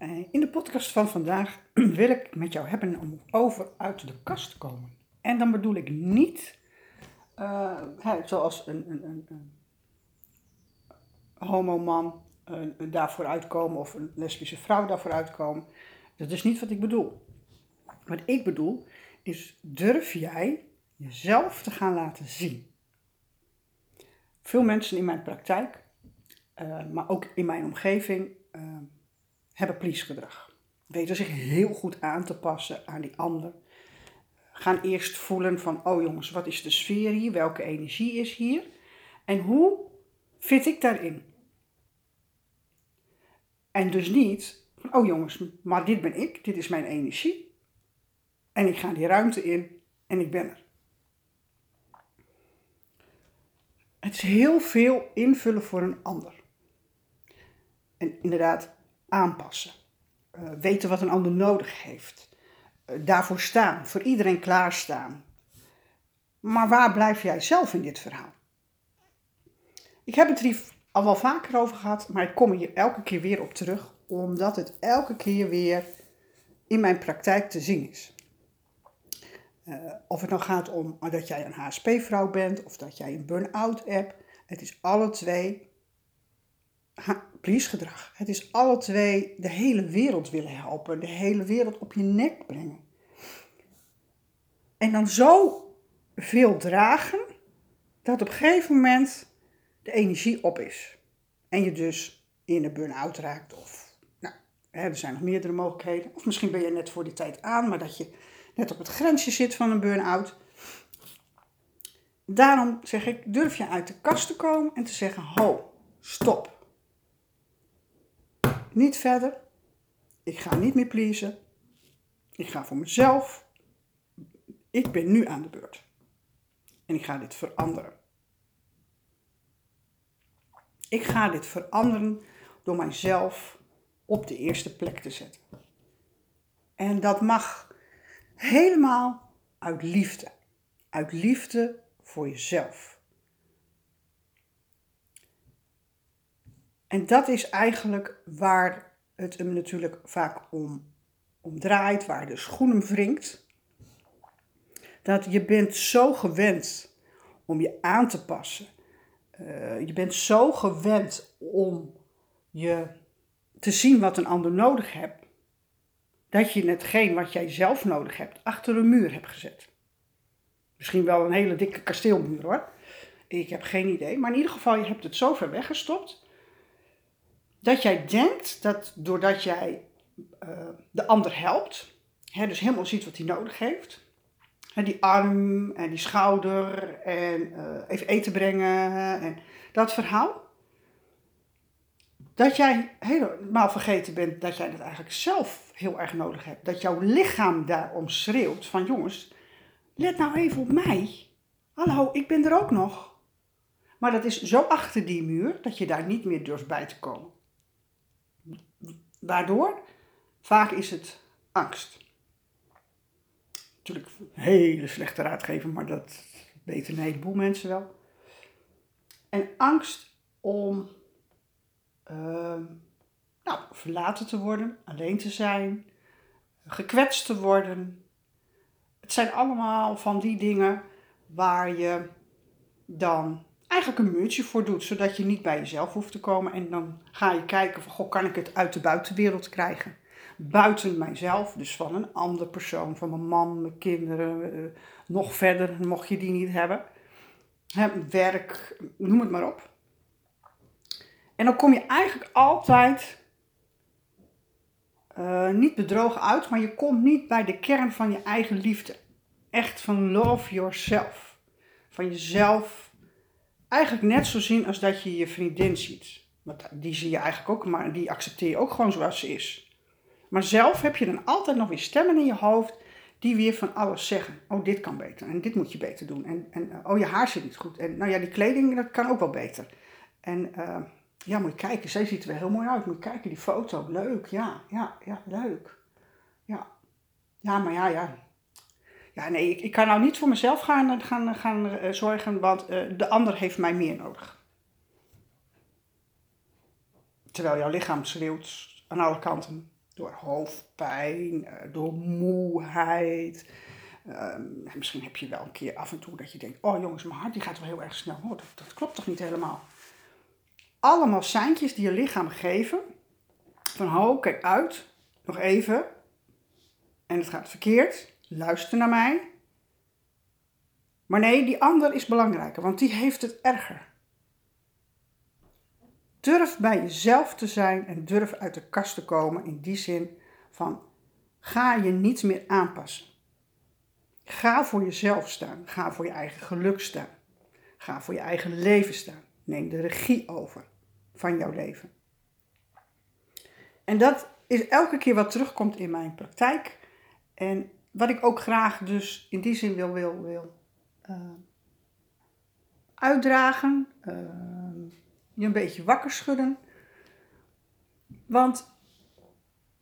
Eh, In de podcast van vandaag wil ik met jou hebben om over uit de kast te komen. En dan bedoel ik niet eh, zoals een, een, een, een homoman daarvoor uitkomen of een lesbische vrouw daarvoor uitkomen. Dat is niet wat ik bedoel. Wat ik bedoel is, durf jij jezelf te gaan laten zien? Veel mensen in mijn praktijk, eh, maar ook in mijn omgeving, hebben please gedrag. Weten zich heel goed aan te passen aan die ander. Gaan eerst voelen van, oh jongens, wat is de sfeer hier? Welke energie is hier? En hoe fit ik daarin? En dus niet, oh jongens, maar dit ben ik, dit is mijn energie. En ik ga die ruimte in en ik ben er. Het is heel veel invullen voor een ander. En inderdaad aanpassen. Uh, weten wat een ander nodig heeft. Uh, daarvoor staan, voor iedereen klaarstaan. Maar waar blijf jij zelf in dit verhaal? Ik heb het er hier al wel vaker over gehad, maar ik kom hier elke keer weer op terug, omdat het elke keer weer in mijn praktijk te zien is. Uh, of het nou gaat om dat jij een HSP-vrouw bent of dat jij een burn-out hebt. Het is alle twee please-gedrag. Het is alle twee de hele wereld willen helpen, de hele wereld op je nek brengen. En dan zo veel dragen dat op een gegeven moment de energie op is. En je dus in de burn-out raakt. Of nou, er zijn nog meerdere mogelijkheden. Of misschien ben je net voor die tijd aan, maar dat je net op het grensje zit van een burn-out. Daarom zeg ik, durf je uit de kast te komen en te zeggen, ho, stop. Niet verder. Ik ga niet meer pleasen. Ik ga voor mezelf. Ik ben nu aan de beurt. En ik ga dit veranderen. Ik ga dit veranderen door mijzelf op de eerste plek te zetten. En dat mag helemaal uit liefde. Uit liefde voor jezelf. En dat is eigenlijk waar het hem natuurlijk vaak om, om draait, waar de schoen hem wringt. Dat je bent zo gewend om je aan te passen. Uh, je bent zo gewend om je te zien wat een ander nodig hebt. Dat je hetgeen wat jij zelf nodig hebt achter een muur hebt gezet. Misschien wel een hele dikke kasteelmuur hoor. Ik heb geen idee. Maar in ieder geval, je hebt het zo ver weggestopt dat jij denkt dat doordat jij uh, de ander helpt, hè, dus helemaal ziet wat hij nodig heeft, hè, die arm en die schouder en uh, even eten brengen en dat verhaal, dat jij helemaal vergeten bent dat jij dat eigenlijk zelf heel erg nodig hebt. Dat jouw lichaam daarom schreeuwt van jongens, let nou even op mij. Hallo, ik ben er ook nog. Maar dat is zo achter die muur dat je daar niet meer durft bij te komen. Waardoor? Vaak is het angst. Natuurlijk een hele slechte raadgever, maar dat weten een heleboel mensen wel. En angst om uh, nou, verlaten te worden, alleen te zijn, gekwetst te worden. Het zijn allemaal van die dingen waar je dan eigenlijk een muurtje voor doet, zodat je niet bij jezelf hoeft te komen. En dan ga je kijken van, goh, kan ik het uit de buitenwereld krijgen? Buiten mijzelf, dus van een andere persoon, van mijn man, mijn kinderen, uh, nog verder, mocht je die niet hebben. He, werk, noem het maar op. En dan kom je eigenlijk altijd uh, niet bedrogen uit, maar je komt niet bij de kern van je eigen liefde. Echt van love yourself. Van jezelf eigenlijk net zo zien als dat je je vriendin ziet. Want die zie je eigenlijk ook, maar die accepteer je ook gewoon zoals ze is. Maar zelf heb je dan altijd nog weer stemmen in je hoofd die weer van alles zeggen. Oh, dit kan beter en dit moet je beter doen. En, en oh, je haar zit niet goed. En nou ja, die kleding, dat kan ook wel beter. En uh, ja, moet je kijken, zij ziet er wel heel mooi uit. Moet je kijken, die foto, leuk, ja, ja, ja, leuk. Ja, ja maar ja, ja, ja, nee, ik, ik kan nou niet voor mezelf gaan, gaan, gaan uh, zorgen, want de ander heeft mij meer nodig. Terwijl jouw lichaam schreeuwt aan alle kanten. Door hoofdpijn, eh, door moeheid. Ehm, misschien heb je wel een keer af en toe dat je denkt, oh jongens, mijn hart die gaat wel heel erg snel. Oh, dat, klopt toch niet helemaal? Allemaal seintjes die je lichaam geven. Van, ho, kijk uit, nog even. En het gaat verkeerd. Luister naar mij. Maar nee, die ander is belangrijker, want die heeft het erger. Durf bij jezelf te zijn en durf uit de kast te komen in die zin van ga je niet meer aanpassen. Ga voor jezelf staan. Ga voor je eigen geluk staan. Ga voor je eigen leven staan. Neem de regie over van jouw leven. En dat is elke keer wat terugkomt in mijn praktijk. En wat ik ook graag dus in die zin wil, wil, wil uh, uitdragen. Uh, je een beetje wakker schudden. Want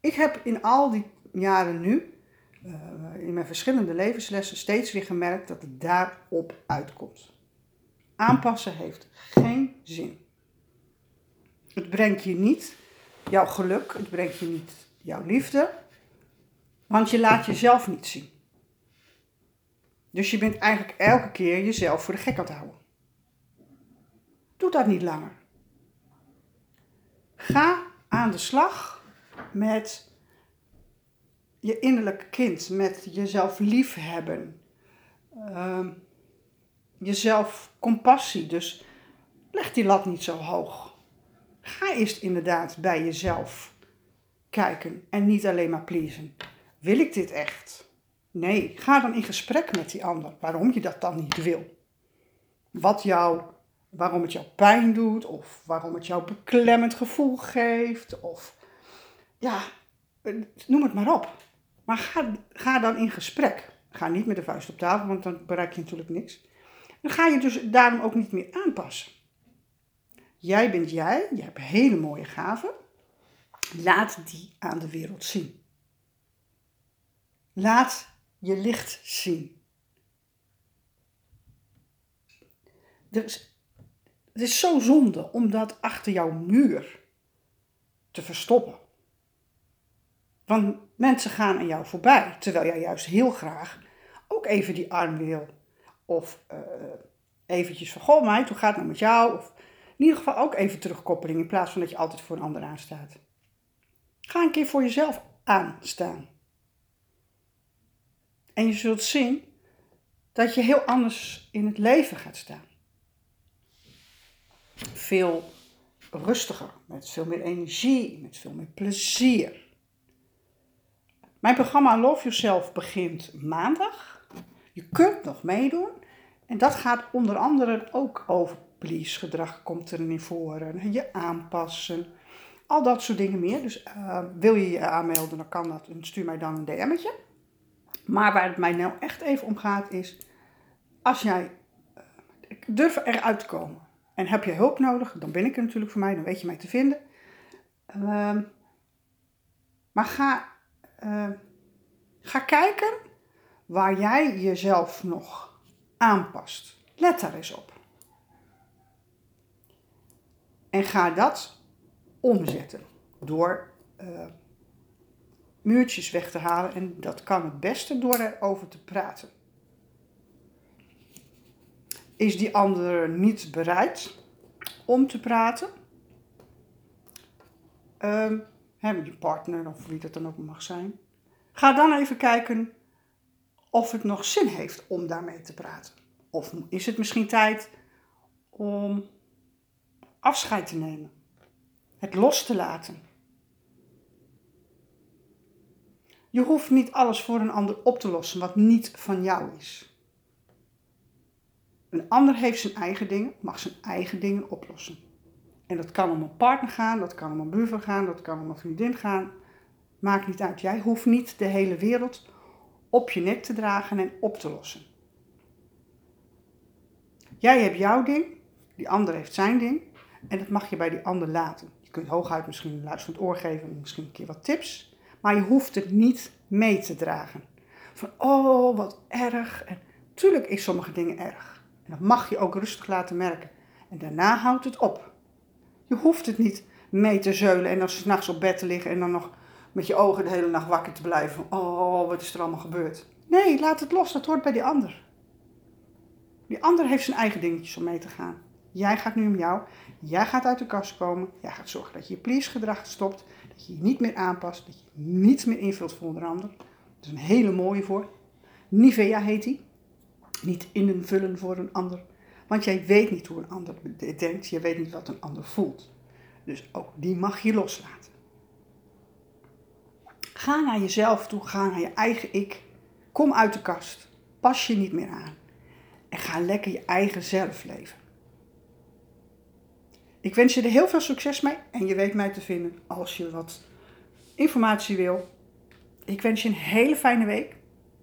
ik heb in al die jaren nu, uh, in mijn verschillende levenslessen, steeds weer gemerkt dat het daarop uitkomt. Aanpassen heeft geen zin. Het brengt je niet jouw geluk, het brengt je niet jouw liefde, want je laat jezelf niet zien. Dus je bent eigenlijk elke keer jezelf voor de gek aan het houden. Doe dat niet langer. Ga aan de slag met je innerlijke kind, met jezelf liefhebben, uh, jezelf compassie. Dus leg die lat niet zo hoog. Ga eerst inderdaad bij jezelf kijken en niet alleen maar pleasen. Wil ik dit echt? Nee, ga dan in gesprek met die ander waarom je dat dan niet wil. Wat jou, waarom het jou pijn doet of waarom het jou beklemmend gevoel geeft of ja, noem het maar op. Maar ga, ga dan in gesprek. Ga niet met de vuist op tafel, want dan bereik je natuurlijk niks. Dan ga je dus daarom ook niet meer aanpassen. Jij bent jij, je hebt hele mooie gaven. Laat die aan de wereld zien. Laat je licht zien. Het is zo zonde om dat achter jouw muur te verstoppen. Want mensen gaan aan jou voorbij, terwijl jij juist heel graag ook even die arm wil. Of uh, eventjes van, goh meid, hoe gaat het nou met jou? Of in ieder geval ook even terugkoppeling, in plaats van dat je altijd voor een ander aanstaat. Ga een keer voor jezelf aanstaan. En je zult zien dat je heel anders in het leven gaat staan. Veel rustiger, met veel meer energie, met veel meer plezier. Mijn programma Love Yourself begint maandag. Je kunt nog meedoen. En dat gaat onder andere ook over please gedrag komt er in voren. Je aanpassen. Al dat soort dingen meer. Dus uh, wil je je aanmelden, dan kan dat. En stuur mij dan een DM'tje. Maar waar het mij nou echt even om gaat is, als jij uh, durf eruit te komen en heb je hulp nodig, dan ben ik er natuurlijk voor mij, dan weet je mij te vinden. Uh, maar ga, uh, ga kijken waar jij jezelf nog aanpast. Let daar eens op. En ga dat omzetten door uh, muurtjes weg te halen. En dat kan het beste door erover te praten. Is die ander niet bereid om te praten? Um, je partner of wie dat dan ook mag zijn. Ga dan even kijken of het nog zin heeft om daarmee te praten. Of is het misschien tijd om afscheid te nemen? Het los te laten. Je hoeft niet alles voor een ander op te lossen wat niet van jou is. Een ander heeft zijn eigen dingen, mag zijn eigen dingen oplossen. En dat kan om een partner gaan, dat kan om een buurvrouw gaan, dat kan om een vriendin gaan. Maakt niet uit. Jij hoeft niet de hele wereld op je nek te dragen en op te lossen. Jij hebt jouw ding, die ander heeft zijn ding. En dat mag je bij die ander laten. Je kunt hooguit misschien een luisterend oor geven, misschien een keer wat tips. Maar je hoeft het niet mee te dragen. Van, oh, wat erg. En tuurlijk is sommige dingen erg. En dat mag je ook rustig laten merken. En daarna houdt het op. Je hoeft het niet mee te zeulen en dan s'nachts op bed te liggen en dan nog met je ogen de hele nacht wakker te blijven. Oh, wat is er allemaal gebeurd? Nee, laat het los. Dat hoort bij die ander. Die ander heeft zijn eigen dingetjes om mee te gaan. Jij gaat nu om jou. Jij gaat uit de kast komen. Jij gaat zorgen dat je je please gedrag stopt. Dat je niet meer aanpast. Dat je niets meer invult voor een ander. Dat is een hele mooie voor. Nivea heet die. Niet invullen voor een ander. Want jij weet niet hoe een ander denkt. Je weet niet wat een ander voelt. Dus ook die mag je loslaten. Ga naar jezelf toe. Ga naar je eigen ik. Kom uit de kast. Pas je niet meer aan. En ga lekker je eigen zelf leven. Ik wens je er heel veel succes mee en je weet mij te vinden als je wat informatie wil. Ik wens je een hele fijne week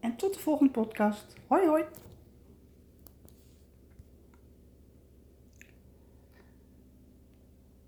en tot de volgende podcast. Hoi hoi!